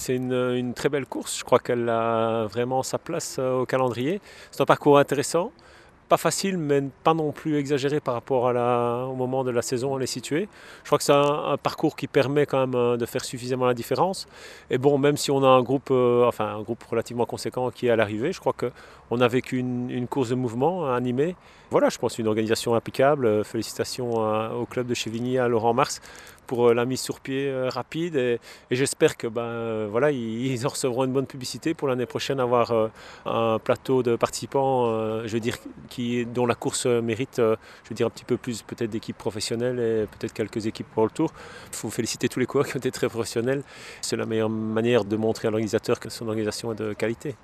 C'est une, très belle course, je crois qu'elle a vraiment sa place au calendrier. C'est un parcours intéressant, pas facile, mais pas non plus exagéré par rapport à la, au moment de la saison où on est situé. Je crois que c'est un, parcours qui permet quand même euh, de faire suffisamment la différence. Et bon, même si on a un groupe, euh, enfin un groupe relativement conséquent qui est à l'arrivée, je crois qu'on a vécu une, course de mouvement animée. Voilà, je pense une organisation impeccable. Félicitations à, au club de Chevigny, à Laurent Mars pour la mise sur pied rapide et, j'espère que ben, voilà, ils, en recevront une bonne publicité pour l'année prochaine avoir un plateau de participants, je veux dire, dont la course mérite, je veux dire, un petit peu plus peut-être d'équipes professionnelles et peut-être quelques équipes pour le tour. Il faut féliciter tous les coureurs qui ont été très professionnels. C'est la meilleure manière de montrer à l'organisateur que son organisation est de qualité.